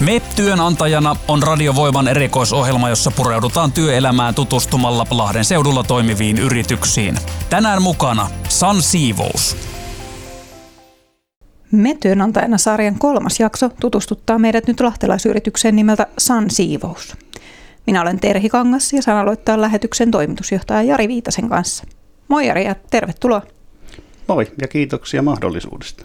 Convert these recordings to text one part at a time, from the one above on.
Me työnantajana on Radiovoiman erikoisohjelma, jossa pureudutaan työelämään tutustumalla Lahden seudulla toimiviin yrityksiin. Tänään mukana San Siivous. Me työnantajana sarjan kolmas jakso tutustuttaa meidät nyt lahtelaisyritykseen nimeltä San Siivous. Minä olen Terhi Kangas ja saan aloittaa lähetyksen toimitusjohtaja Jari Viitasen kanssa. Moi Jari ja tervetuloa. Moi ja kiitoksia mahdollisuudesta.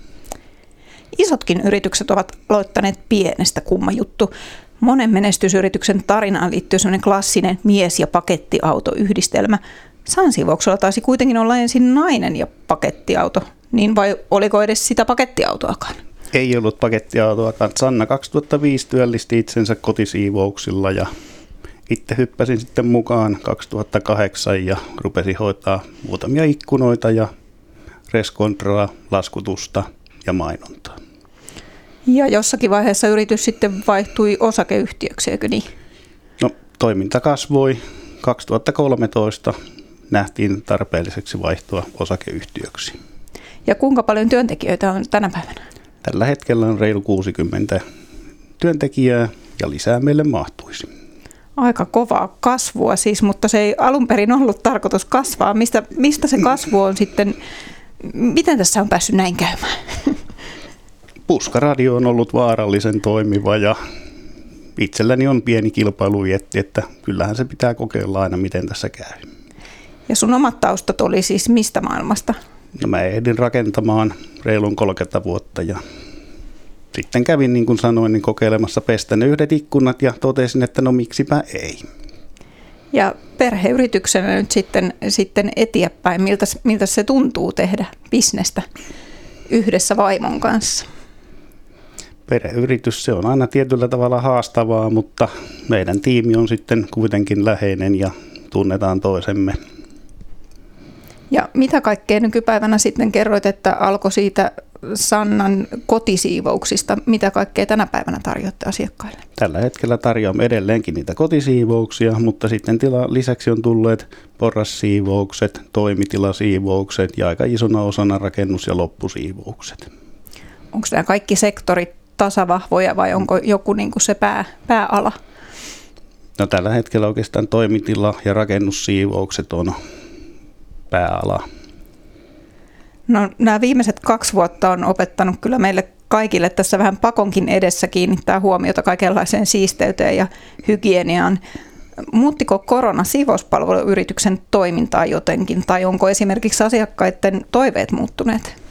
Isotkin yritykset ovat aloittaneet pienestä kumma juttu. Monen menestysyrityksen tarinaan liittyy sellainen klassinen mies- ja pakettiautoyhdistelmä. Sansivouksella taisi kuitenkin olla ensin nainen ja pakettiauto, niin vai oliko edes sitä pakettiautoakaan? Ei ollut pakettiautoakaan. Sanna 2005 työllisti itsensä kotisiivouksilla ja itse hyppäsin sitten mukaan 2008 ja rupesin hoitaa muutamia ikkunoita ja reskontraa, laskutusta ja mainontaa. Ja jossakin vaiheessa yritys sitten vaihtui osakeyhtiöksi, eikö niin? No, toiminta kasvoi. 2013 nähtiin tarpeelliseksi vaihtua osakeyhtiöksi. Ja kuinka paljon työntekijöitä on tänä päivänä? Tällä hetkellä on reilu 60 työntekijää ja lisää meille mahtuisi. Aika kovaa kasvua siis, mutta se ei alun perin ollut tarkoitus kasvaa. Mistä, mistä se kasvu on sitten, miten tässä on päässyt näin käymään? Puskaradio on ollut vaarallisen toimiva ja itselläni on pieni kilpailuvietti, että kyllähän se pitää kokeilla aina, miten tässä käy. Ja sun omat taustat oli siis mistä maailmasta? No mä ehdin rakentamaan reilun 30 vuotta ja sitten kävin niin kuin sanoin niin kokeilemassa pestä ne yhdet ikkunat ja totesin, että no miksipä ei. Ja perheyrityksenä nyt sitten, sitten eteenpäin, miltä, miltä se tuntuu tehdä bisnestä yhdessä vaimon kanssa? Perheyritys, se on aina tietyllä tavalla haastavaa, mutta meidän tiimi on sitten kuitenkin läheinen ja tunnetaan toisemme. Ja mitä kaikkea nykypäivänä sitten kerroit, että alkoi siitä Sannan kotisiivouksista. Mitä kaikkea tänä päivänä tarjoatte asiakkaille? Tällä hetkellä tarjoamme edelleenkin niitä kotisiivouksia, mutta sitten tila, lisäksi on tulleet porrassiivoukset, toimitilasiivoukset ja aika isona osana rakennus- ja loppusiivoukset. Onko nämä kaikki sektorit tasavahvoja vai onko joku niin kuin se pää, pääala? No, tällä hetkellä oikeastaan toimitila- ja rakennussiivoukset on pääala. No, nämä viimeiset kaksi vuotta on opettanut kyllä meille kaikille tässä vähän pakonkin edessä kiinnittää huomiota kaikenlaiseen siisteyteen ja hygieniaan. Muuttiko korona siivouspalveluyrityksen toimintaa jotenkin tai onko esimerkiksi asiakkaiden toiveet muuttuneet?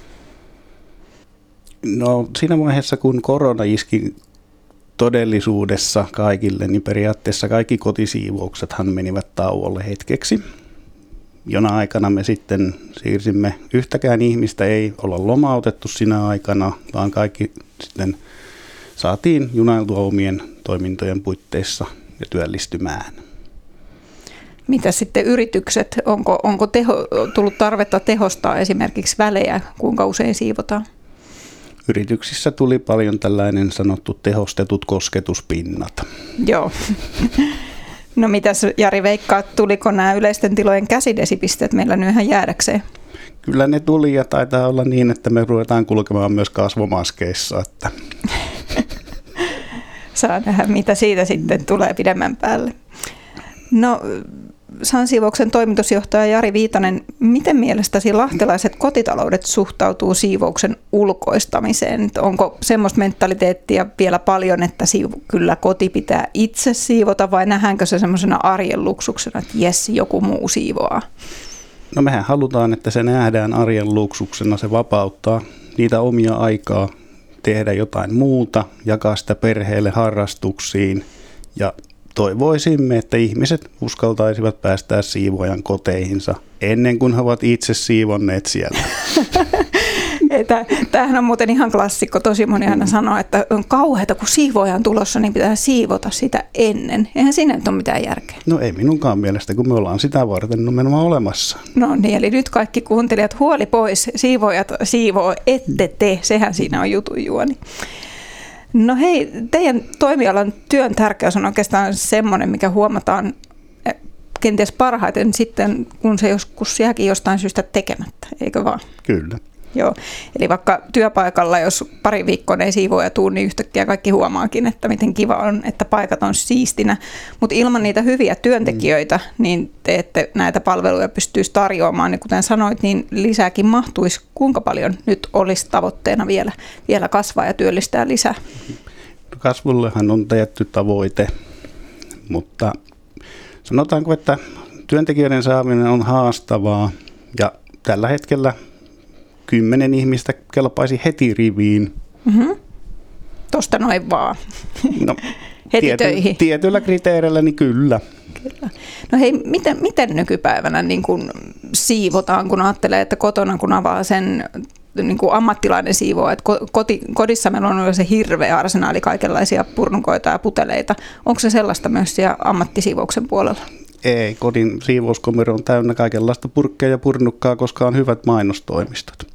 No siinä vaiheessa kun korona iski todellisuudessa kaikille, niin periaatteessa kaikki kotisiivouksethan menivät tauolle hetkeksi jona aikana me sitten siirsimme, yhtäkään ihmistä ei olla lomautettu sinä aikana, vaan kaikki sitten saatiin junailtua omien toimintojen puitteissa ja työllistymään. Mitä sitten yritykset, onko, onko teho, tullut tarvetta tehostaa esimerkiksi välejä, kuinka usein siivotaan? Yrityksissä tuli paljon tällainen sanottu tehostetut kosketuspinnat. Joo. No mitäs Jari veikkaat, tuliko nämä yleisten tilojen käsidesipisteet meillä nyt ihan jäädäkseen? Kyllä ne tuli ja taitaa olla niin, että me ruvetaan kulkemaan myös kasvomaskeissa. Että. Saa nähdä, mitä siitä sitten tulee pidemmän päälle. No Sansiivouksen toimitusjohtaja Jari Viitanen, miten mielestäsi lahtelaiset kotitaloudet suhtautuu siivouksen ulkoistamiseen? Onko semmoista mentaliteettia vielä paljon, että kyllä koti pitää itse siivota vai nähdäänkö se semmoisena arjen luksuksena, että jes, joku muu siivoaa? No mehän halutaan, että se nähdään arjen luksuksena, se vapauttaa niitä omia aikaa tehdä jotain muuta, jakaa sitä perheelle harrastuksiin ja toivoisimme, että ihmiset uskaltaisivat päästää siivoajan koteihinsa ennen kuin he ovat itse siivonneet siellä. Tämähän on muuten ihan klassikko. Tosi moni aina sanoo, että on kauheata, kun siivoajan tulossa, niin pitää siivota sitä ennen. Eihän siinä nyt ole mitään järkeä. No ei minunkaan mielestä, kun me ollaan sitä varten nimenomaan olemassa. No niin, eli nyt kaikki kuuntelijat huoli pois. Siivoajat siivoo, ette te. Sehän siinä on jutun juoni. No hei, teidän toimialan työn tärkeys on oikeastaan semmoinen, mikä huomataan eh, kenties parhaiten sitten, kun se joskus jääkin jostain syystä tekemättä, eikö vaan? Kyllä. Joo. Eli vaikka työpaikalla, jos pari viikkoa ei siivoja tuu, niin yhtäkkiä kaikki huomaakin, että miten kiva on, että paikat on siistinä. Mutta ilman niitä hyviä työntekijöitä, niin te ette näitä palveluja pystyisi tarjoamaan. Niin kuten sanoit, niin lisääkin mahtuisi. Kuinka paljon nyt olisi tavoitteena vielä, vielä kasvaa ja työllistää lisää? Kasvullehan on tietty tavoite, mutta sanotaanko, että työntekijöiden saaminen on haastavaa ja tällä hetkellä kymmenen ihmistä kelpaisi heti riviin. Mm-hmm. Tuosta noin vaan. No, heti tiety, töihin. Tietyillä kriteereillä, niin kyllä. Kyllä. No hei, miten, miten nykypäivänä niin kun siivotaan, kun ajattelee, että kotona kun avaa sen niin kuin ammattilainen siivoo, että koti, kodissa meillä on se hirveä arsenaali kaikenlaisia purnukoita ja puteleita. Onko se sellaista myös siellä ammattisiivouksen puolella? Ei, kodin siivouskomero on täynnä kaikenlaista purkkeja ja purnukkaa, koska on hyvät mainostoimistot.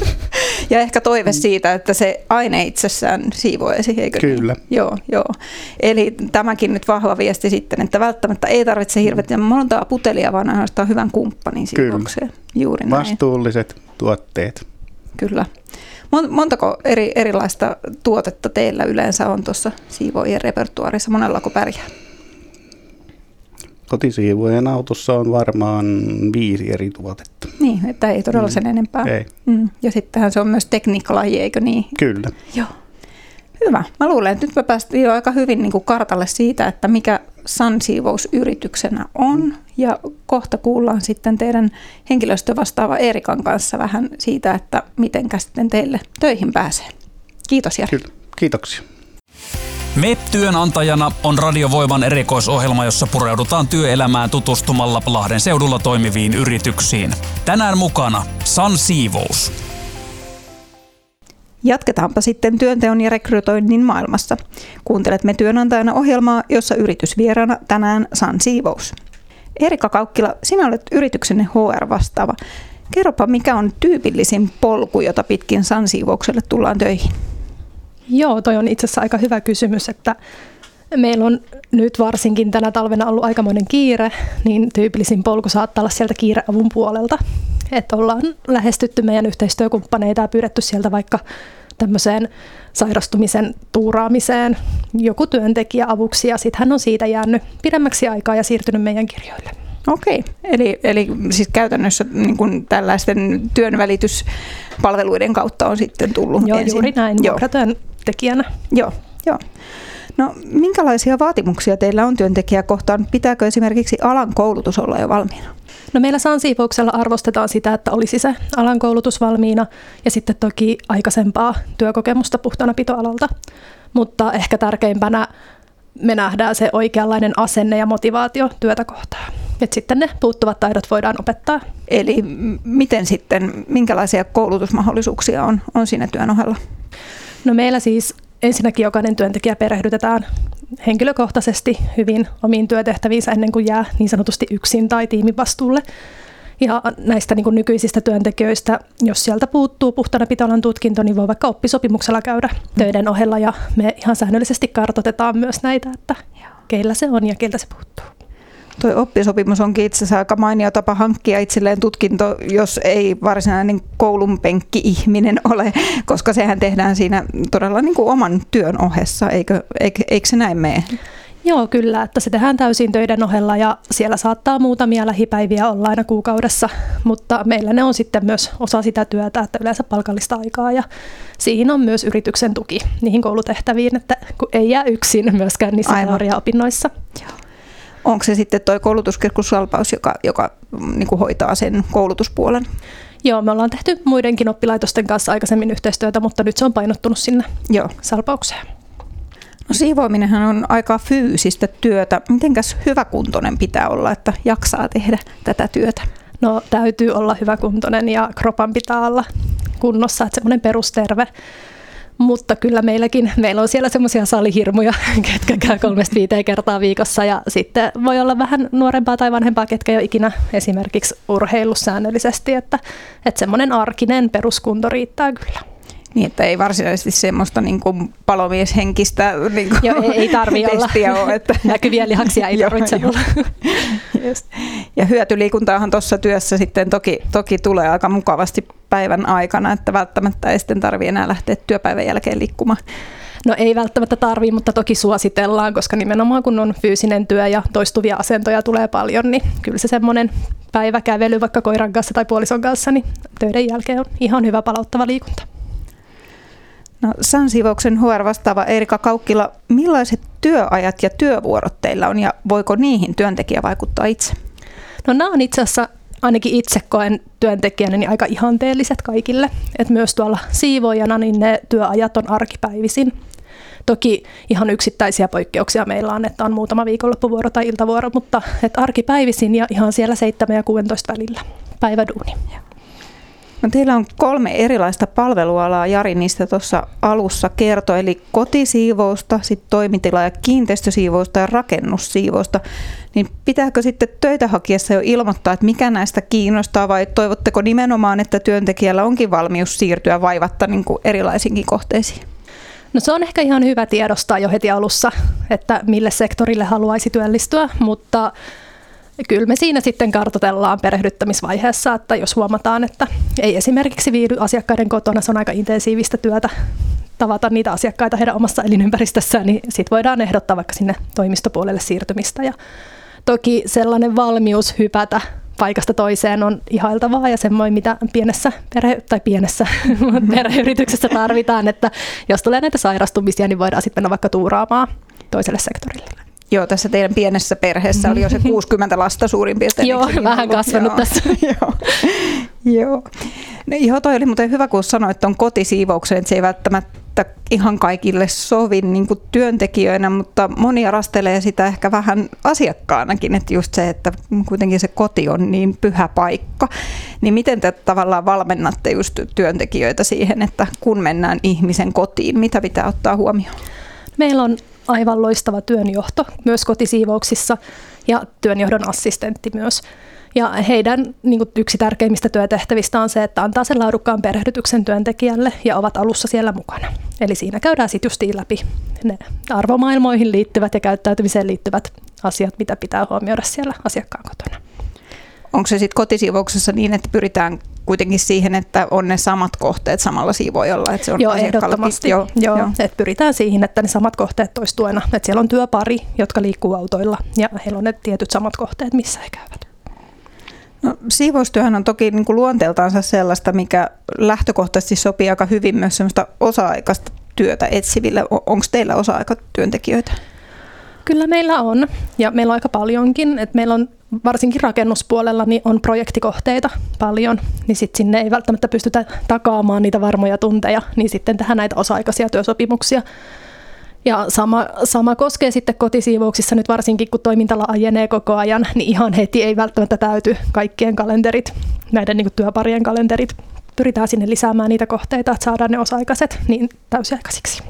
ja ehkä toive siitä, että se aine itsessään siivoisi, eikö niin? Kyllä. Niin? Joo, joo. Eli tämäkin nyt vahva viesti sitten, että välttämättä ei tarvitse hirveän montaa putelia, vaan ainoastaan hyvän kumppanin siivoukseen. Kyllä. Juuri näin. Vastuulliset tuotteet. Kyllä. Montako eri, erilaista tuotetta teillä yleensä on tuossa siivoojien repertuaarissa? Monellako pärjää? Kotisiivojen autossa on varmaan viisi eri tuotetta. Niin, että ei todella sen mm. enempää. Ei. Mm. Ja sittenhän se on myös tekniikkalaji, eikö niin? Kyllä. Joo. Hyvä. Mä luulen, että nyt me päästiin jo aika hyvin niin kuin kartalle siitä, että mikä Sun-siivous yrityksenä on. Ja kohta kuullaan sitten teidän henkilöstövastaava Erikan kanssa vähän siitä, että miten sitten teille töihin pääsee. Kiitos Jari. Kyllä. Kiitoksia. Me työnantajana on Radiovoiman erikoisohjelma, jossa pureudutaan työelämään tutustumalla Lahden seudulla toimiviin yrityksiin. Tänään mukana San Siivous. Jatketaanpa sitten työnteon ja rekrytoinnin maailmassa. Kuuntelet me työnantajana ohjelmaa, jossa yritysvieraana tänään San Siivous. Erika Kaukkila, sinä olet yrityksenne HR-vastaava. Kerropa, mikä on tyypillisin polku, jota pitkin San Siivoukselle tullaan töihin? Joo, toi on itse asiassa aika hyvä kysymys, että meillä on nyt varsinkin tänä talvena ollut aikamoinen kiire, niin tyypillisin polku saattaa olla sieltä kiireavun puolelta. Että ollaan lähestytty meidän yhteistyökumppaneita ja pyydetty sieltä vaikka tämmöiseen sairastumisen tuuraamiseen joku työntekijä avuksi ja sitten hän on siitä jäänyt pidemmäksi aikaa ja siirtynyt meidän kirjoille. Okei, eli, eli siis käytännössä niin kuin tällaisten työnvälityspalveluiden kautta on sitten tullut Joo, ensin. juuri näin, vuokratyön tekijänä. Joo, joo. No minkälaisia vaatimuksia teillä on työntekijä kohtaan? Pitääkö esimerkiksi alan koulutus olla jo valmiina? No meillä Sansiivouksella arvostetaan sitä, että olisi se alan koulutus valmiina ja sitten toki aikaisempaa työkokemusta puhtaana pitoalalta. Mutta ehkä tärkeimpänä me nähdään se oikeanlainen asenne ja motivaatio työtä kohtaan. Et sitten ne puuttuvat taidot voidaan opettaa. Eli miten sitten, minkälaisia koulutusmahdollisuuksia on, on siinä työn ohella? No meillä siis ensinnäkin jokainen työntekijä perehdytetään henkilökohtaisesti hyvin omiin työtehtäviinsä ennen kuin jää niin sanotusti yksin tai tiimivastuulle. Ja näistä niin nykyisistä työntekijöistä, jos sieltä puuttuu puhtana pitolan tutkinto, niin voi vaikka oppisopimuksella käydä töiden ohella. Ja me ihan säännöllisesti kartoitetaan myös näitä, että keillä se on ja keiltä se puuttuu. Tuo oppisopimus onkin itse asiassa aika mainio tapa hankkia itselleen tutkinto, jos ei varsinainen koulun penkki-ihminen ole, koska sehän tehdään siinä todella niin kuin oman työn ohessa, eikö, eikö, eikö se näin mene? Joo, kyllä, että se tehdään täysin töiden ohella ja siellä saattaa muutamia lähipäiviä olla aina kuukaudessa, mutta meillä ne on sitten myös osa sitä työtä, että yleensä palkallista aikaa ja siihen on myös yrityksen tuki niihin koulutehtäviin, että kun ei jää yksin myöskään niissä teoriaopinnoissa. Joo. Onko se sitten tuo koulutuskeskus Salpaus, joka, joka niin kuin hoitaa sen koulutuspuolen? Joo, me ollaan tehty muidenkin oppilaitosten kanssa aikaisemmin yhteistyötä, mutta nyt se on painottunut sinne Joo. Salpaukseen. No siivoaminenhan on aika fyysistä työtä. Mitenkäs hyväkuntoinen pitää olla, että jaksaa tehdä tätä työtä? No täytyy olla hyväkuntoinen ja kropan pitää olla kunnossa, että semmoinen perusterve mutta kyllä meilläkin, meillä on siellä semmoisia salihirmuja, ketkä käy kolmesta viiteen kertaa viikossa ja sitten voi olla vähän nuorempaa tai vanhempaa, ketkä jo ikinä esimerkiksi urheillut säännöllisesti, että, että semmoinen arkinen peruskunto riittää kyllä. Niin, että ei varsinaisesti semmoista niin kuin palomieshenkistä niin kuin Joo, ei, ei tarvi olla. Ole, että Näkyviä lihaksia ei tarvitse olla. Ja hyötyliikuntaahan tuossa työssä sitten toki, toki tulee aika mukavasti päivän aikana, että välttämättä ei sitten tarvitse enää lähteä työpäivän jälkeen liikkumaan? No ei välttämättä tarvii, mutta toki suositellaan, koska nimenomaan kun on fyysinen työ ja toistuvia asentoja tulee paljon, niin kyllä se semmoinen päiväkävely vaikka koiran kanssa tai puolison kanssa, niin töiden jälkeen on ihan hyvä palauttava liikunta. No, Sansivouksen HR-vastaava Erika Kaukkila, millaiset työajat ja työvuorot teillä on ja voiko niihin työntekijä vaikuttaa itse? No nämä on itse asiassa ainakin itse koen työntekijänä niin aika ihanteelliset kaikille. Et myös tuolla siivoojana niin ne työajat on arkipäivisin. Toki ihan yksittäisiä poikkeuksia meillä on, että on muutama viikonloppuvuoro tai iltavuoro, mutta et arkipäivisin ja ihan siellä 7 ja 16 välillä päiväduuni. No, teillä on kolme erilaista palvelualaa, Jari niistä tuossa alussa kertoi, eli kotisiivousta, sit toimitila- ja kiinteistösiivousta ja rakennussiivousta. Niin pitääkö sitten töitä hakiessa jo ilmoittaa, että mikä näistä kiinnostaa vai toivotteko nimenomaan, että työntekijällä onkin valmius siirtyä vaivatta niin kuin erilaisiinkin kohteisiin? No se on ehkä ihan hyvä tiedostaa jo heti alussa, että mille sektorille haluaisi työllistyä, mutta kyllä me siinä sitten kartoitellaan perehdyttämisvaiheessa, että jos huomataan, että ei esimerkiksi viihdy asiakkaiden kotona, se on aika intensiivistä työtä tavata niitä asiakkaita heidän omassa elinympäristössään, niin sitten voidaan ehdottaa vaikka sinne toimistopuolelle siirtymistä. Ja toki sellainen valmius hypätä paikasta toiseen on ihailtavaa ja semmoinen, mitä pienessä perhe, tai pienessä perheyrityksessä tarvitaan, että jos tulee näitä sairastumisia, niin voidaan sitten mennä vaikka tuuraamaan toiselle sektorille. Joo, tässä teidän pienessä perheessä oli jo se 60 lasta suurin piirtein. Joo, vähän ollut? kasvanut Joo. tässä. Joo. Joo. No, ihan toi oli muuten hyvä, kun sanoit, että on kotisiivouksen, että se ei välttämättä ihan kaikille sovi niin kuin työntekijöinä, mutta monia rastelee sitä ehkä vähän asiakkaanakin, että just se, että kuitenkin se koti on niin pyhä paikka. Niin miten te tavallaan valmennatte just työntekijöitä siihen, että kun mennään ihmisen kotiin, mitä pitää ottaa huomioon? Meillä on aivan loistava työnjohto myös kotisiivouksissa ja työnjohdon assistentti myös. Ja heidän niin kuin yksi tärkeimmistä työtehtävistä on se, että antaa sen laadukkaan perehdytyksen työntekijälle ja ovat alussa siellä mukana. Eli siinä käydään sitten justiin läpi ne arvomaailmoihin liittyvät ja käyttäytymiseen liittyvät asiat, mitä pitää huomioida siellä asiakkaan kotona. Onko se sitten kotisiivouksessa niin, että pyritään kuitenkin siihen, että on ne samat kohteet samalla siivoojalla? Että se on joo, ehdottomasti. Joo, joo, joo. Et pyritään siihen, että ne samat kohteet toistuu aina. Että siellä on työpari, jotka liikkuu autoilla ja heillä on ne tietyt samat kohteet, missä he käyvät. No, siivoustyöhän on toki niin kuin luonteeltaansa sellaista, mikä lähtökohtaisesti sopii aika hyvin myös sellaista osa-aikaista työtä etsiville. Onko teillä osa-aikatyöntekijöitä? Kyllä meillä on, ja meillä on aika paljonkin. Et meillä on varsinkin rakennuspuolella niin on projektikohteita paljon, niin sitten sinne ei välttämättä pystytä takaamaan niitä varmoja tunteja, niin sitten tehdään näitä osa-aikaisia työsopimuksia. Ja sama, sama koskee sitten kotisiivouksissa nyt varsinkin, kun toiminta laajenee koko ajan, niin ihan heti ei välttämättä täyty kaikkien kalenterit, näiden niin työparien kalenterit. Pyritään sinne lisäämään niitä kohteita, että saadaan ne osa-aikaiset niin täysiaikaisiksi.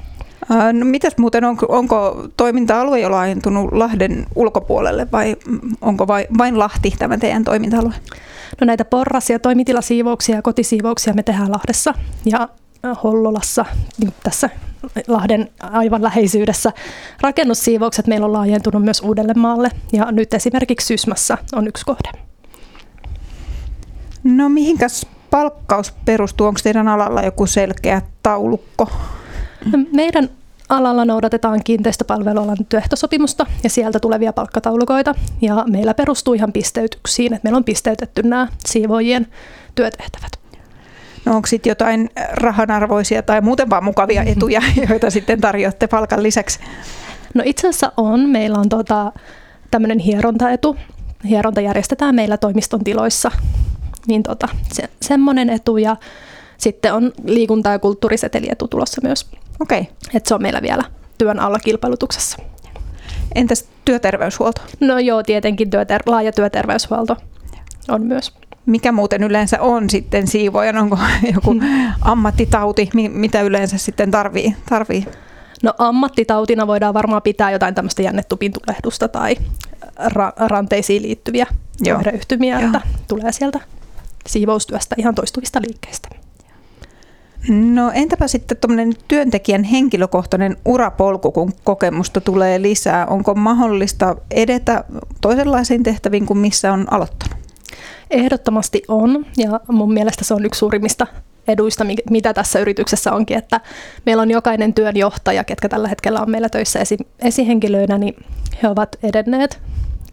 No mitäs muuten, onko, onko toiminta-alue jo laajentunut Lahden ulkopuolelle vai onko vai, vain Lahti tämä teidän toiminta-alue? No näitä porras- ja toimitilasiivouksia ja kotisiivouksia me tehdään Lahdessa ja Hollolassa, niin tässä Lahden aivan läheisyydessä. Rakennussiivoukset meillä on laajentunut myös Uudellemaalle ja nyt esimerkiksi Sysmässä on yksi kohde. No mihinkäs palkkaus perustuu? Onko teidän alalla joku selkeä taulukko? No, meidän alalla noudatetaan kiinteistöpalvelualan työehtosopimusta ja sieltä tulevia palkkataulukoita. Ja meillä perustuu ihan pisteytyksiin, että meillä on pisteytetty nämä siivoojien työtehtävät. No onko sitten jotain rahanarvoisia tai muuten vaan mukavia etuja, joita sitten tarjoatte palkan lisäksi? No itse asiassa on. Meillä on tota, tämmöinen hierontaetu. Hieronta järjestetään meillä toimiston tiloissa. Niin tota, se, semmoinen etu ja sitten on liikunta- ja kulttuurisetelietu tulossa myös. Okei. Okay. Et se on meillä vielä työn alla kilpailutuksessa. Entäs työterveyshuolto? No joo, tietenkin työter- laaja työterveyshuolto on myös. Mikä muuten yleensä on sitten siivojan? Onko joku ammattitauti, mitä yleensä sitten tarvii? tarvii? No ammattitautina voidaan varmaan pitää jotain tämmöistä jännetupin tulehdusta tai ra- ranteisiin liittyviä oireyhtymiä, että tulee sieltä siivoustyöstä ihan toistuvista liikkeistä. No entäpä sitten tuommoinen työntekijän henkilökohtainen urapolku, kun kokemusta tulee lisää. Onko mahdollista edetä toisenlaisiin tehtäviin kuin missä on aloittanut? Ehdottomasti on ja mun mielestä se on yksi suurimmista eduista, mitä tässä yrityksessä onkin, että meillä on jokainen työnjohtaja, ketkä tällä hetkellä on meillä töissä esi- esihenkilöinä, niin he ovat edenneet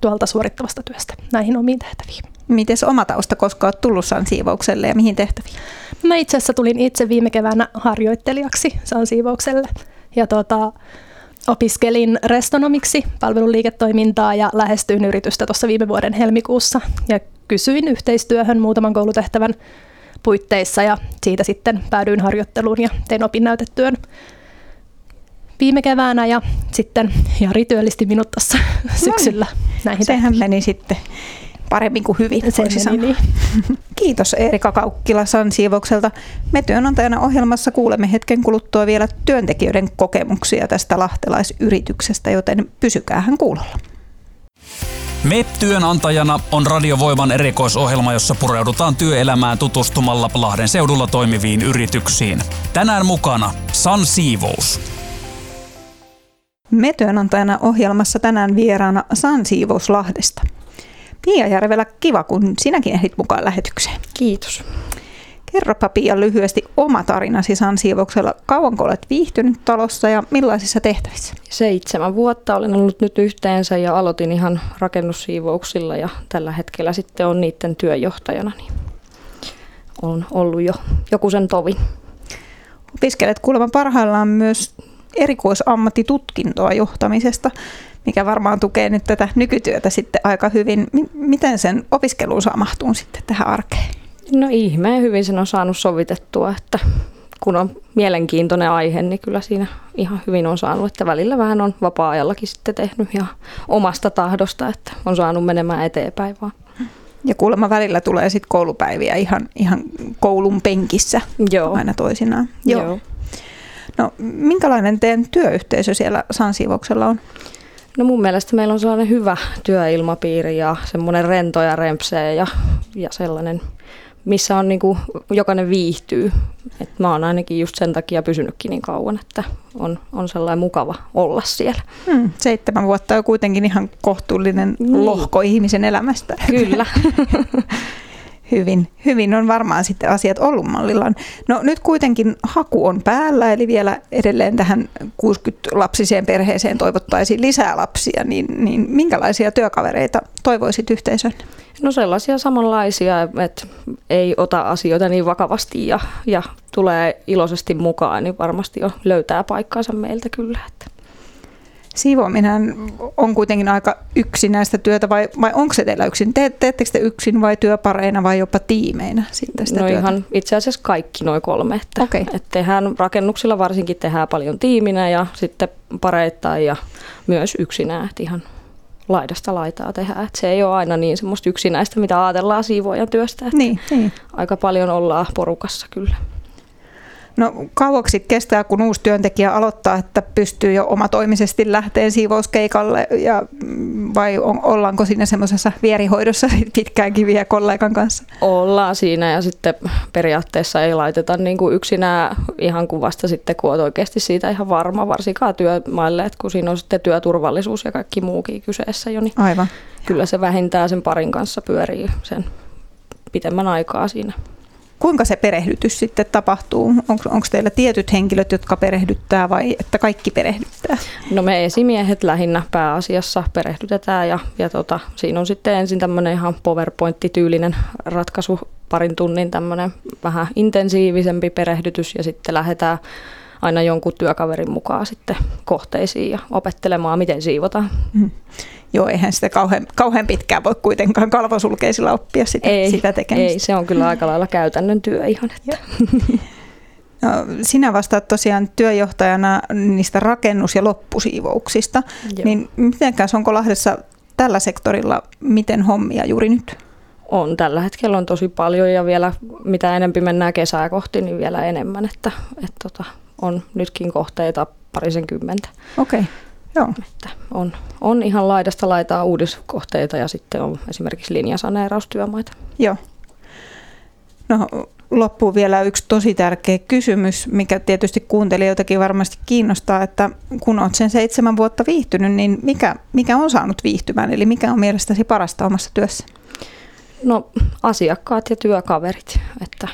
tuolta suorittavasta työstä näihin omiin tehtäviin. Miten oma tausta koska olet tullut siivoukselle ja mihin tehtäviin? Mä itse asiassa tulin itse viime keväänä harjoittelijaksi San siivoukselle ja tota, opiskelin restonomiksi palveluliiketoimintaa ja lähestyin yritystä tuossa viime vuoden helmikuussa ja kysyin yhteistyöhön muutaman koulutehtävän puitteissa ja siitä sitten päädyin harjoitteluun ja tein opinnäytetyön viime keväänä ja sitten Jari työllisti minut tuossa syksyllä näihin Sehän tehtäviin. meni sitten paremmin kuin hyvin, Se meni niin. Kiitos Erika Kaukkila Sansiivoukselta. Me työnantajana ohjelmassa kuulemme hetken kuluttua vielä työntekijöiden kokemuksia tästä lahtelaisyrityksestä, joten pysykäähän kuulolla. Me työnantajana on Radiovoiman erikoisohjelma, jossa pureudutaan työelämään tutustumalla Lahden seudulla toimiviin yrityksiin. Tänään mukana San Siivous. Me työnantajana ohjelmassa tänään vieraana San Siivous Lahdesta. Pia Järvelä, kiva kun sinäkin ehdit mukaan lähetykseen. Kiitos. Kerropa Pia lyhyesti oma tarinasi San Siivouksella. Kauanko olet viihtynyt talossa ja millaisissa tehtävissä? Seitsemän vuotta olen ollut nyt yhteensä ja aloitin ihan rakennussiivouksilla ja tällä hetkellä sitten on niiden työjohtajana. Niin on ollut jo joku sen tovi. Opiskelet kuulemma parhaillaan myös erikoisammattitutkintoa johtamisesta, mikä varmaan tukee nyt tätä nykytyötä sitten aika hyvin. Miten sen opiskeluun saa mahtuu sitten tähän arkeen? No ihmeen hyvin sen on saanut sovitettua, että kun on mielenkiintoinen aihe, niin kyllä siinä ihan hyvin on saanut, että välillä vähän on vapaa-ajallakin sitten tehnyt ja omasta tahdosta, että on saanut menemään eteenpäin vaan. Ja kuulemma välillä tulee sitten koulupäiviä ihan, ihan koulun penkissä Joo. aina toisinaan. Joo. Joo. No minkälainen teidän työyhteisö siellä Sansiivoksella on? No mun mielestä meillä on sellainen hyvä työilmapiiri ja semmoinen rento ja rempsee ja, ja sellainen missä on niin kuin, jokainen viihtyy. Et mä oon ainakin just sen takia pysynytkin niin kauan, että on, on sellainen mukava olla siellä. Hmm, seitsemän vuotta on kuitenkin ihan kohtuullinen niin. lohko ihmisen elämästä. Kyllä. hyvin, hyvin on varmaan sitten asiat ollut mallillaan. No nyt kuitenkin haku on päällä, eli vielä edelleen tähän 60-lapsiseen perheeseen toivottaisiin lisää lapsia, niin, niin minkälaisia työkavereita toivoisit yhteisön? No sellaisia samanlaisia, että ei ota asioita niin vakavasti ja, ja tulee iloisesti mukaan, niin varmasti jo löytää paikkaansa meiltä kyllä. Että. Siivoaminen on kuitenkin aika yksinäistä työtä vai, vai onko se teillä yksin? Te, teettekö te yksin vai työpareina vai jopa tiimeinä sitten sitä No työtä? ihan itse asiassa kaikki noin kolme. Että, okay. että tehdään rakennuksilla varsinkin tehdään paljon tiiminä ja sitten pareittain ja myös yksinään. Että ihan laidasta laitaa tehdä. Et se ei ole aina niin semmoista yksinäistä, mitä ajatellaan siivoajan työstä. Niin, niin. Aika paljon ollaan porukassa kyllä. No kauaksi kestää, kun uusi työntekijä aloittaa, että pystyy jo omatoimisesti lähteen siivouskeikalle ja vai on, ollaanko siinä semmoisessa vierihoidossa pitkäänkin vielä kollegan kanssa? Ollaan siinä ja sitten periaatteessa ei laiteta niin kuin yksinään ihan kuin vasta sitten, kun olet oikeasti siitä ihan varma, varsinkaan työmaille, että kun siinä on sitten työturvallisuus ja kaikki muukin kyseessä jo, niin Aivan. kyllä se vähintään sen parin kanssa pyörii sen pitemmän aikaa siinä. Kuinka se perehdytys sitten tapahtuu? Onko teillä tietyt henkilöt, jotka perehdyttää vai että kaikki perehdyttää? No me esimiehet lähinnä pääasiassa perehdytetään ja, ja tota, siinä on sitten ensin tämmöinen ihan PowerPoint-tyylinen ratkaisu, parin tunnin tämmöinen vähän intensiivisempi perehdytys ja sitten lähdetään aina jonkun työkaverin mukaan sitten kohteisiin ja opettelemaan, miten siivotaan. Mm. Joo, eihän sitä kauhean, kauhean pitkään voi kuitenkaan kalvosulkeisilla oppia sitä, ei, sitä tekemistä. Ei, se on kyllä aika lailla käytännön työ ihan. Että. No, sinä vastaat tosiaan työjohtajana niistä rakennus- ja loppusiivouksista. Joo. Niin mitenkäs, onko Lahdessa tällä sektorilla miten hommia juuri nyt? On, tällä hetkellä on tosi paljon ja vielä mitä enempi mennään kesää kohti, niin vielä enemmän, että, että tota, on nytkin kohteita parisen kymmentä. Okei. Okay. Joo. Että on, on ihan laidasta laitaa uudiskohteita ja sitten on esimerkiksi linjasaneeraustyömaita. Joo. No loppuun vielä yksi tosi tärkeä kysymys, mikä tietysti kuuntelijoitakin varmasti kiinnostaa, että kun olet sen seitsemän vuotta viihtynyt, niin mikä, mikä on saanut viihtymään, eli mikä on mielestäsi parasta omassa työssä? No asiakkaat ja työkaverit. Että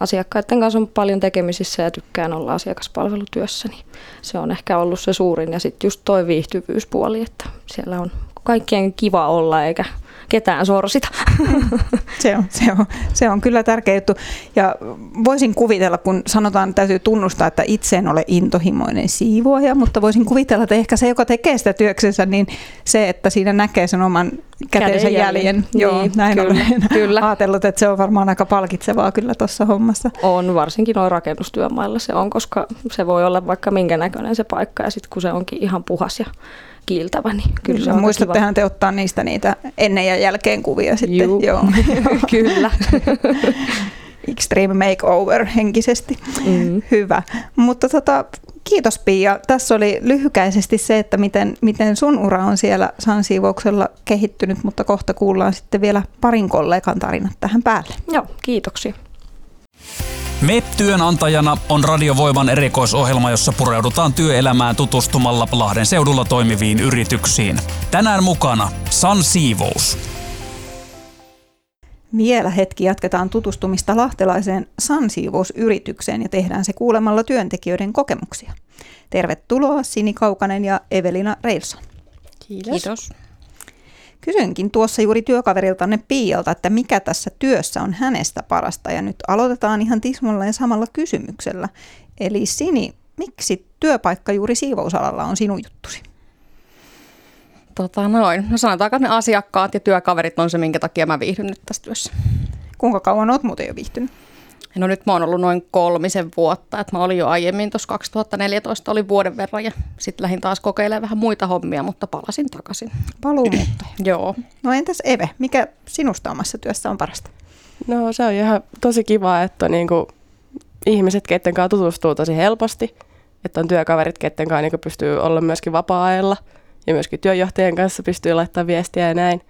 asiakkaiden kanssa on paljon tekemisissä ja tykkään olla asiakaspalvelutyössä, niin se on ehkä ollut se suurin. Ja sitten just toi viihtyvyyspuoli, että siellä on kaikkien kiva olla eikä ketään sorsita. Se on, se, on, se on kyllä tärkeä juttu. Ja voisin kuvitella, kun sanotaan, täytyy tunnustaa, että itse en ole intohimoinen siivoaja, mutta voisin kuvitella, että ehkä se, joka tekee sitä työksensä, niin se, että siinä näkee sen oman käteensä jäljen. jäljen. Niin, Joo, näin kyllä, olen kyllä. ajatellut, että se on varmaan aika palkitsevaa kyllä tuossa hommassa. On, varsinkin noin rakennustyömailla se on, koska se voi olla vaikka minkä näköinen se paikka ja sitten kun se onkin ihan puhas ja kiiltävä, niin kyllä se on Muistattehan te ottaa niistä niitä ennen ja jälkeen kuvia sitten. Juu. Joo. kyllä. Extreme makeover henkisesti. Mm. Hyvä. Mutta tota, kiitos Pia. Tässä oli lyhykäisesti se, että miten, miten sun ura on siellä Sansiivouksella kehittynyt, mutta kohta kuullaan sitten vielä parin kollegan tarinat tähän päälle. Joo, kiitoksia. MEP työnantajana on Radiovoiman erikoisohjelma, jossa pureudutaan työelämään tutustumalla Lahden seudulla toimiviin yrityksiin. Tänään mukana San Siivous. Vielä hetki jatketaan tutustumista lahtelaiseen Sansiivousyritykseen ja tehdään se kuulemalla työntekijöiden kokemuksia. Tervetuloa Sini Kaukanen ja Evelina Reilson. Kiitos. Kiitos. Kysynkin tuossa juuri työkaveriltanne Piialta, että mikä tässä työssä on hänestä parasta. Ja nyt aloitetaan ihan tismalleen samalla kysymyksellä. Eli Sini, miksi työpaikka juuri siivousalalla on sinun juttusi? Tota noin. No sanotaanko ne asiakkaat ja työkaverit on se, minkä takia mä viihdyn nyt tässä työssä. Kuinka kauan olet muuten jo viihtynyt? No nyt mä oon ollut noin kolmisen vuotta, että mä olin jo aiemmin tuossa 2014, oli vuoden verran ja sitten lähdin taas kokeilemaan vähän muita hommia, mutta palasin takaisin. Paluumuuttaja. Joo. No entäs Eve, mikä sinusta omassa työssä on parasta? No se on ihan tosi kiva, että niinku ihmiset, keiden kanssa tutustuu tosi helposti, että on työkaverit, keiden kanssa niinku pystyy olla myöskin vapaa-ajalla ja myöskin työjohtajien kanssa pystyy laittamaan viestiä ja näin.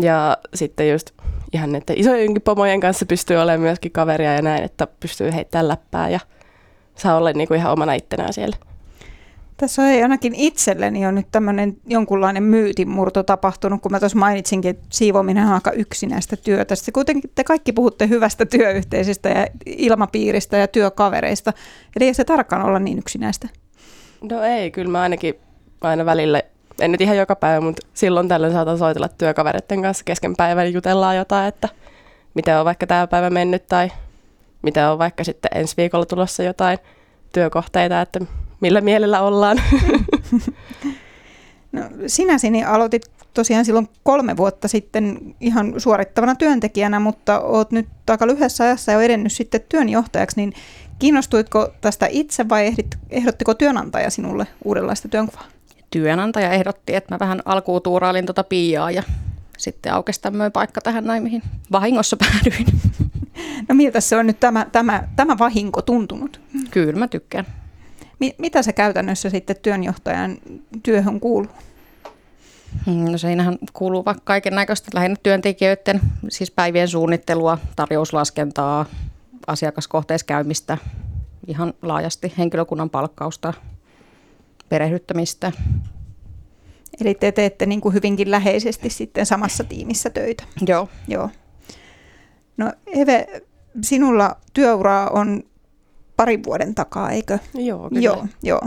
Ja sitten just ihan näiden isojenkin pomojen kanssa pystyy olemaan myöskin kaveria ja näin, että pystyy heittämään läppää ja saa olla niinku ihan omana ittenään siellä. Tässä ei ainakin itselleni on nyt tämmöinen jonkunlainen myytinmurto tapahtunut, kun mä tuossa mainitsinkin, että siivoaminen on aika yksinäistä työtä. Sitten kuitenkin te kaikki puhutte hyvästä työyhteisöstä ja ilmapiiristä ja työkavereista. Eli ei se tarkkaan olla niin yksinäistä. No ei, kyllä mä ainakin aina välillä, en nyt ihan joka päivä, mutta silloin tällöin saatan soitella työkavereiden kanssa kesken päivän jutellaan jotain, että miten on vaikka tämä päivä mennyt tai mitä on vaikka sitten ensi viikolla tulossa jotain työkohteita, että millä mielellä ollaan. No, sinä Sini aloitit tosiaan silloin kolme vuotta sitten ihan suorittavana työntekijänä, mutta olet nyt aika lyhyessä ajassa jo edennyt sitten työnjohtajaksi, niin kiinnostuitko tästä itse vai ehdottiko työnantaja sinulle uudenlaista työnkuvaa? Työnantaja ehdotti, että mä vähän alkuun tuurailin tota piiaa ja sitten aukesi tämmöinen paikka tähän näin, mihin vahingossa päädyin. No miltä se on nyt tämä, tämä, tämä vahinko tuntunut? Kyllä mä tykkään. Mi- mitä se käytännössä sitten työnjohtajan työhön kuuluu? Mm, No siinähän kuuluu vaikka kaiken näköistä lähinnä työntekijöiden, siis päivien suunnittelua, tarjouslaskentaa, asiakaskohteessa käymistä, ihan laajasti henkilökunnan palkkausta, perehdyttämistä. Eli te teette niin kuin hyvinkin läheisesti sitten samassa tiimissä töitä. Joo. Joo. No Eve, sinulla työuraa on parin vuoden takaa, eikö? Joo, kyllä. Joo, joo.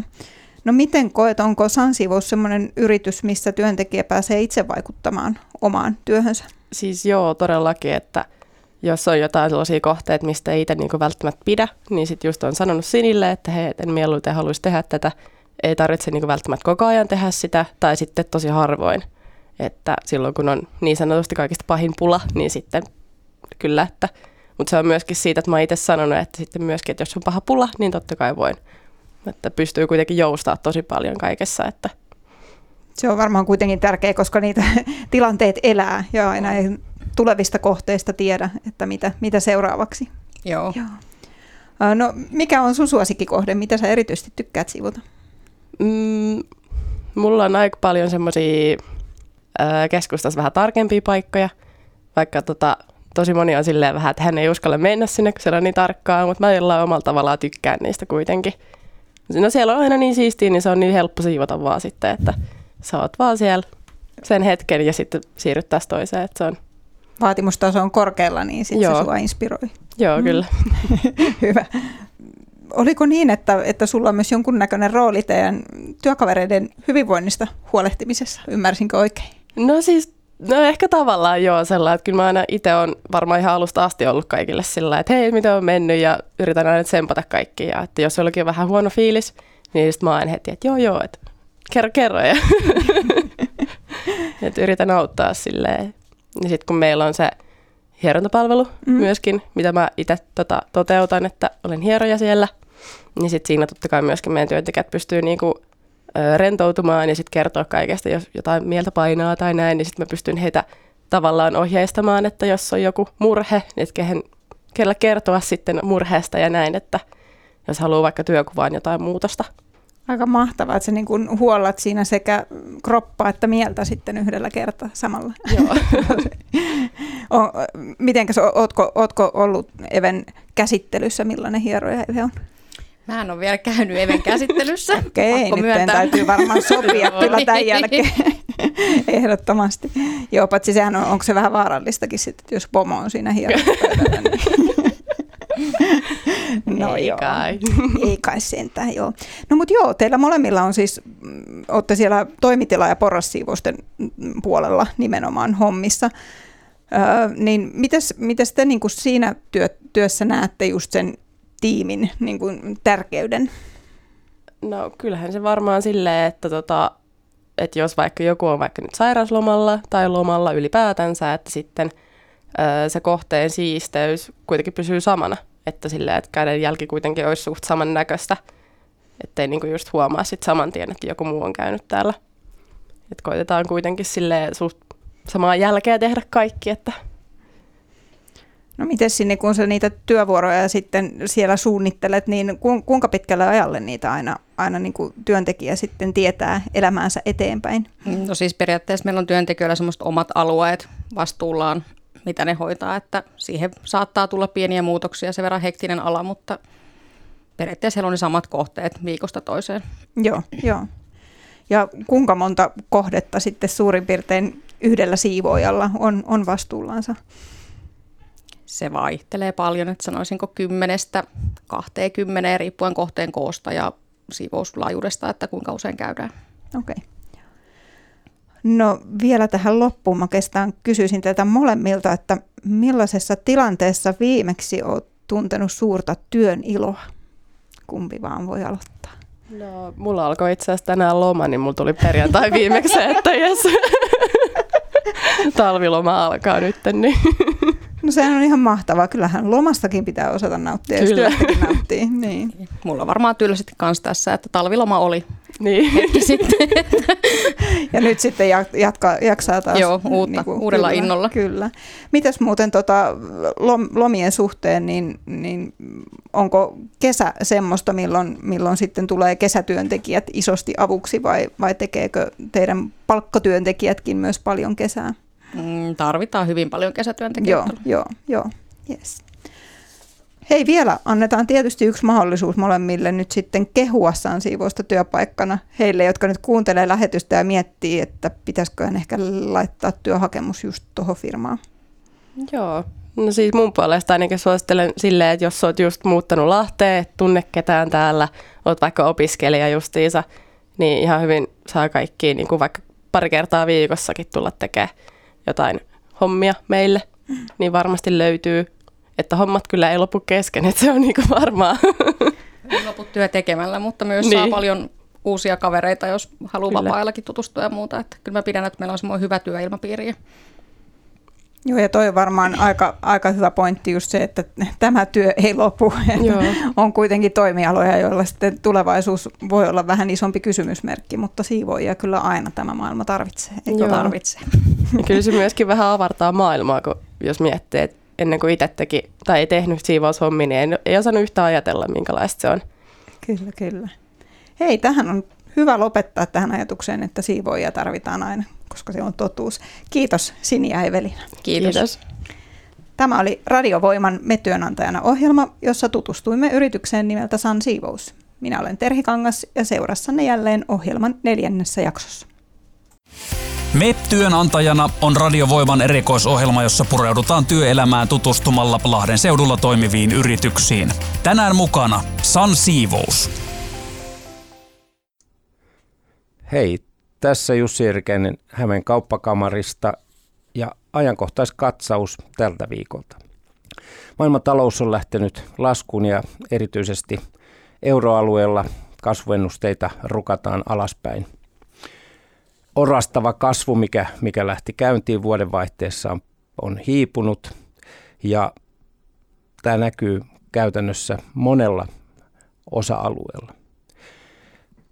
No miten koet, onko Sansiivous sellainen yritys, missä työntekijä pääsee itse vaikuttamaan omaan työhönsä? Siis joo, todellakin, että jos on jotain sellaisia kohteita, mistä ei itse niinku välttämättä pidä, niin sitten just on sanonut Sinille, että hei, en mieluiten haluaisi tehdä tätä. Ei tarvitse niinku välttämättä koko ajan tehdä sitä, tai sitten tosi harvoin. Että silloin kun on niin sanotusti kaikista pahin pula, niin sitten kyllä, että mutta se on myöskin siitä, että mä itse sanonut, että sitten myöskin, että jos on paha pula, niin totta kai voin. Että pystyy kuitenkin joustaa tosi paljon kaikessa, että Se on varmaan kuitenkin tärkeää, koska niitä tilanteet elää ja aina ei tulevista kohteista tiedä, että mitä, mitä seuraavaksi. Joo. Joo. No mikä on sun suosikkikohde? Mitä sä erityisesti tykkäät sivuta? Mm, mulla on aika paljon semmoisia keskustassa vähän tarkempia paikkoja, vaikka tota, tosi moni on silleen vähän, että hän ei uskalla mennä sinne, kun siellä on niin tarkkaa, mutta mä jollain omalla tavallaan tykkään niistä kuitenkin. No siellä on aina niin siistiä, niin se on niin helppo siivota vaan sitten, että sä oot vaan siellä sen hetken ja sitten siirryt taas toiseen, että se on vaatimustaso on korkealla, niin sitten se sua inspiroi. Joo, kyllä. Hyvä. Oliko niin, että, että sulla on myös jonkunnäköinen rooli teidän työkavereiden hyvinvoinnista huolehtimisessa? Ymmärsinkö oikein? No siis, no ehkä tavallaan joo sellainen, että kyllä mä aina itse on varmaan ihan alusta asti ollut kaikille sillä että hei, miten on mennyt ja yritän aina tsempata kaikki. Ja että jos jollakin on vähän huono fiilis, niin sitten mä aina heti, että joo joo, että kerro kerro. Ja että yritän auttaa silleen. Ja sitten kun meillä on se hierontapalvelu mm. myöskin, mitä mä itse tota, toteutan, että olen hieroja siellä, niin sitten siinä totta kai myöskin meidän työntekijät pystyy niinku, rentoutumaan ja sitten kertoa kaikesta, jos jotain mieltä painaa tai näin, niin sitten mä pystyn heitä tavallaan ohjeistamaan, että jos on joku murhe, niin että kehen, kellä kertoa sitten murheesta ja näin, että jos haluaa vaikka työkuvaan jotain muutosta. Aika mahtavaa, että sä niin huollat siinä sekä kroppaa että mieltä sitten yhdellä kertaa samalla. Joo. O, mitenkäs, ootko, ootko ollut Even käsittelyssä, millainen hieroja Eve on? Mä en ole vielä käynyt Even käsittelyssä. Okei, Pakko nyt myöntää. täytyy varmaan sopia kyllä tämän jälkeen. Ehdottomasti. Joo, paitsi sehän on, onko se vähän vaarallistakin sitten, jos pomo on siinä hierontapöydällä. Niin. No Ei joo. kai. Ei kai sentään, joo. No mutta joo, teillä molemmilla on siis, mm, olette siellä toimitila- ja porrassiivousten mm, puolella nimenomaan hommissa. Öö, niin mites, mites te niin kuin siinä työ, työssä näette just sen tiimin niin kuin tärkeyden? No kyllähän se varmaan silleen, että, tota, että jos vaikka joku on vaikka nyt sairauslomalla tai lomalla ylipäätänsä, että sitten se kohteen siisteys kuitenkin pysyy samana. Että silleen, että käden jälki kuitenkin olisi suht samannäköistä. Ettei niinku just huomaa sit saman tien, että joku muu on käynyt täällä. Että koitetaan kuitenkin silleen suht samaa jälkeä tehdä kaikki, että No miten sinne, kun sä niitä työvuoroja sitten siellä suunnittelet, niin ku- kuinka pitkälle ajalle niitä aina, aina niin kuin työntekijä sitten tietää elämäänsä eteenpäin? No siis periaatteessa meillä on työntekijöillä semmoiset omat alueet vastuullaan, mitä ne hoitaa, että siihen saattaa tulla pieniä muutoksia, sen verran hektinen ala, mutta periaatteessa siellä on ne samat kohteet viikosta toiseen. Joo, joo. Ja kuinka monta kohdetta sitten suurin piirtein yhdellä siivoojalla on, on vastuullansa? Se vaihtelee paljon, että sanoisinko kymmenestä 20 riippuen kohteen koosta ja siivouslaajuudesta, että kuinka usein käydään. Okei. No vielä tähän loppuun mä oikeastaan kysyisin teiltä molemmilta, että millaisessa tilanteessa viimeksi olet tuntenut suurta työn iloa? Kumpi vaan voi aloittaa. No, mulla alkoi itse asiassa tänään loma, niin mulla tuli perjantai viimeksi, että jes. Talviloma alkaa nyt, niin No sehän on ihan mahtavaa. Kyllähän lomastakin pitää osata nauttia, jos Kyllä. työstäkin nauttii. Niin. Mulla varmaan tylsästi kanssa tässä, että talviloma oli niin. hetki sitten. Ja nyt sitten ja- jatka, jaksaa taas. Joo, uutta- uudella kyllä, innolla. Kyllä. Mitäs muuten tota, lom, lomien suhteen, niin, niin onko kesä semmoista, milloin, milloin sitten tulee kesätyöntekijät isosti avuksi vai, vai tekeekö teidän palkkatyöntekijätkin myös paljon kesää? Mm, Tarvitaan hyvin paljon Joo, kesätyöntekijöitä. joo, joo. Yes. Hei, vielä annetaan tietysti yksi mahdollisuus molemmille nyt sitten kehua siivousta työpaikkana. Heille, jotka nyt kuuntelee lähetystä ja miettii, että pitäisiköhän ehkä laittaa työhakemus just tuohon firmaan. Joo. No siis mun puolesta ainakin suosittelen silleen, että jos oot just muuttanut Lahteen, et tunne ketään täällä, oot vaikka opiskelija justiinsa, niin ihan hyvin saa kaikki niin kuin vaikka pari kertaa viikossakin tulla tekemään jotain hommia meille, niin varmasti löytyy, että hommat kyllä ei lopu kesken, että se on niin kuin varmaa. Ei lopu työ tekemällä, mutta myös niin. saa paljon uusia kavereita, jos haluaa Kyllä. vapaa-ajallakin tutustua ja muuta. Että kyllä mä pidän, että meillä on semmoinen hyvä työilmapiiri. Joo, ja toi on varmaan aika, aika hyvä pointti just se, että tämä työ ei lopu. Joo. on kuitenkin toimialoja, joilla sitten tulevaisuus voi olla vähän isompi kysymysmerkki, mutta siivoojia kyllä aina tämä maailma tarvitsee. Eikö Joo. vaan? Kyllä se myöskin vähän avartaa maailmaa, kun jos miettii, että ennen kuin itse teki tai ei tehnyt siivoushommia, niin ei, ei osannut yhtään ajatella, minkälaista se on. Kyllä, kyllä. Hei, tähän on hyvä lopettaa tähän ajatukseen, että siivoojia tarvitaan aina, koska se on totuus. Kiitos Sini ja Evelina. Kiitos. Kiitos. Tämä oli Radiovoiman Me työnantajana ohjelma, jossa tutustuimme yritykseen nimeltä San Siivous. Minä olen Terhi Kangas ja seurassanne jälleen ohjelman neljännessä jaksossa. MEP-työnantajana on Radiovoiman erikoisohjelma, jossa pureudutaan työelämään tutustumalla Lahden seudulla toimiviin yrityksiin. Tänään mukana San Siivous. Hei, tässä Jussi Erkäinen Hämeen kauppakamarista ja ajankohtaiskatsaus tältä viikolta. Maailman talous on lähtenyt laskuun ja erityisesti euroalueella kasvuennusteita rukataan alaspäin. Orastava kasvu, mikä, mikä lähti käyntiin vuodenvaihteessa, on, on hiipunut ja tämä näkyy käytännössä monella osa-alueella.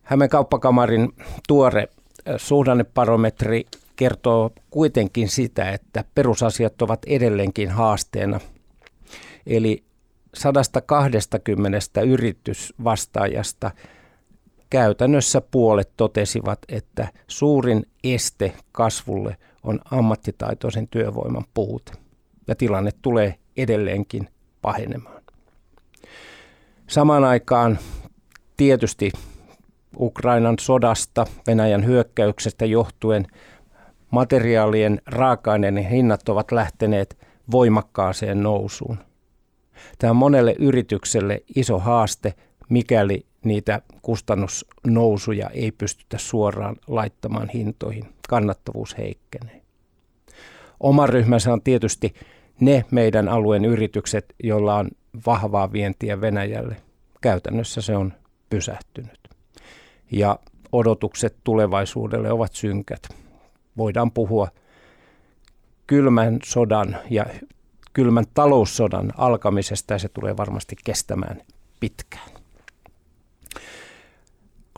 Hämeen kauppakamarin tuore suhdanneparometri kertoo kuitenkin sitä, että perusasiat ovat edelleenkin haasteena. Eli 120 yritysvastaajasta käytännössä puolet totesivat, että suurin este kasvulle on ammattitaitoisen työvoiman puute. Ja tilanne tulee edelleenkin pahenemaan. Samaan aikaan tietysti Ukrainan sodasta, Venäjän hyökkäyksestä johtuen materiaalien raaka-aineiden hinnat ovat lähteneet voimakkaaseen nousuun. Tämä on monelle yritykselle iso haaste, mikäli niitä kustannusnousuja ei pystytä suoraan laittamaan hintoihin. Kannattavuus heikkenee. Oma ryhmänsä on tietysti ne meidän alueen yritykset, joilla on vahvaa vientiä Venäjälle. Käytännössä se on pysähtynyt ja odotukset tulevaisuudelle ovat synkät. Voidaan puhua kylmän sodan ja kylmän taloussodan alkamisesta ja se tulee varmasti kestämään pitkään.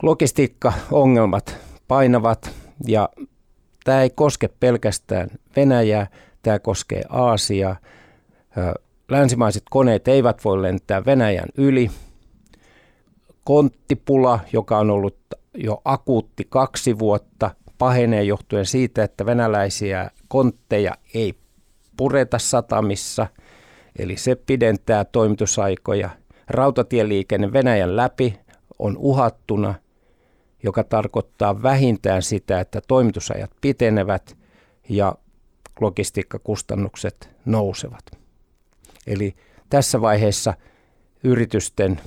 Logistiikka-ongelmat painavat ja tämä ei koske pelkästään Venäjää, tämä koskee Aasiaa. Länsimaiset koneet eivät voi lentää Venäjän yli – konttipula, joka on ollut jo akuutti kaksi vuotta, pahenee johtuen siitä, että venäläisiä kontteja ei pureta satamissa, eli se pidentää toimitusaikoja. Rautatieliikenne Venäjän läpi on uhattuna, joka tarkoittaa vähintään sitä, että toimitusajat pitenevät ja logistiikkakustannukset nousevat. Eli tässä vaiheessa yritysten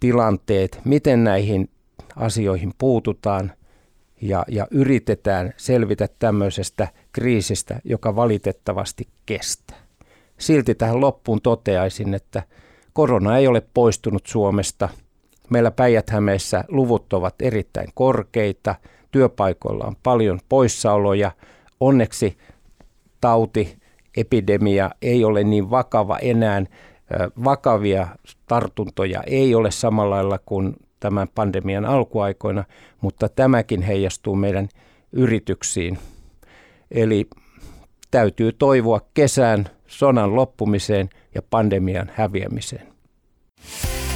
tilanteet, miten näihin asioihin puututaan ja, ja yritetään selvitä tämmöisestä kriisistä, joka valitettavasti kestää. Silti tähän loppuun toteaisin, että korona ei ole poistunut Suomesta. Meillä päijät luvut ovat erittäin korkeita, työpaikoilla on paljon poissaoloja. Onneksi tauti, epidemia ei ole niin vakava enää vakavia tartuntoja ei ole samalla lailla kuin tämän pandemian alkuaikoina, mutta tämäkin heijastuu meidän yrityksiin. Eli täytyy toivoa kesään, sonan loppumiseen ja pandemian häviämiseen.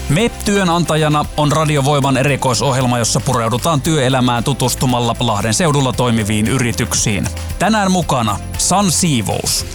MEP-työnantajana on Radiovoiman erikoisohjelma, jossa pureudutaan työelämään tutustumalla Lahden seudulla toimiviin yrityksiin. Tänään mukana San Siivous.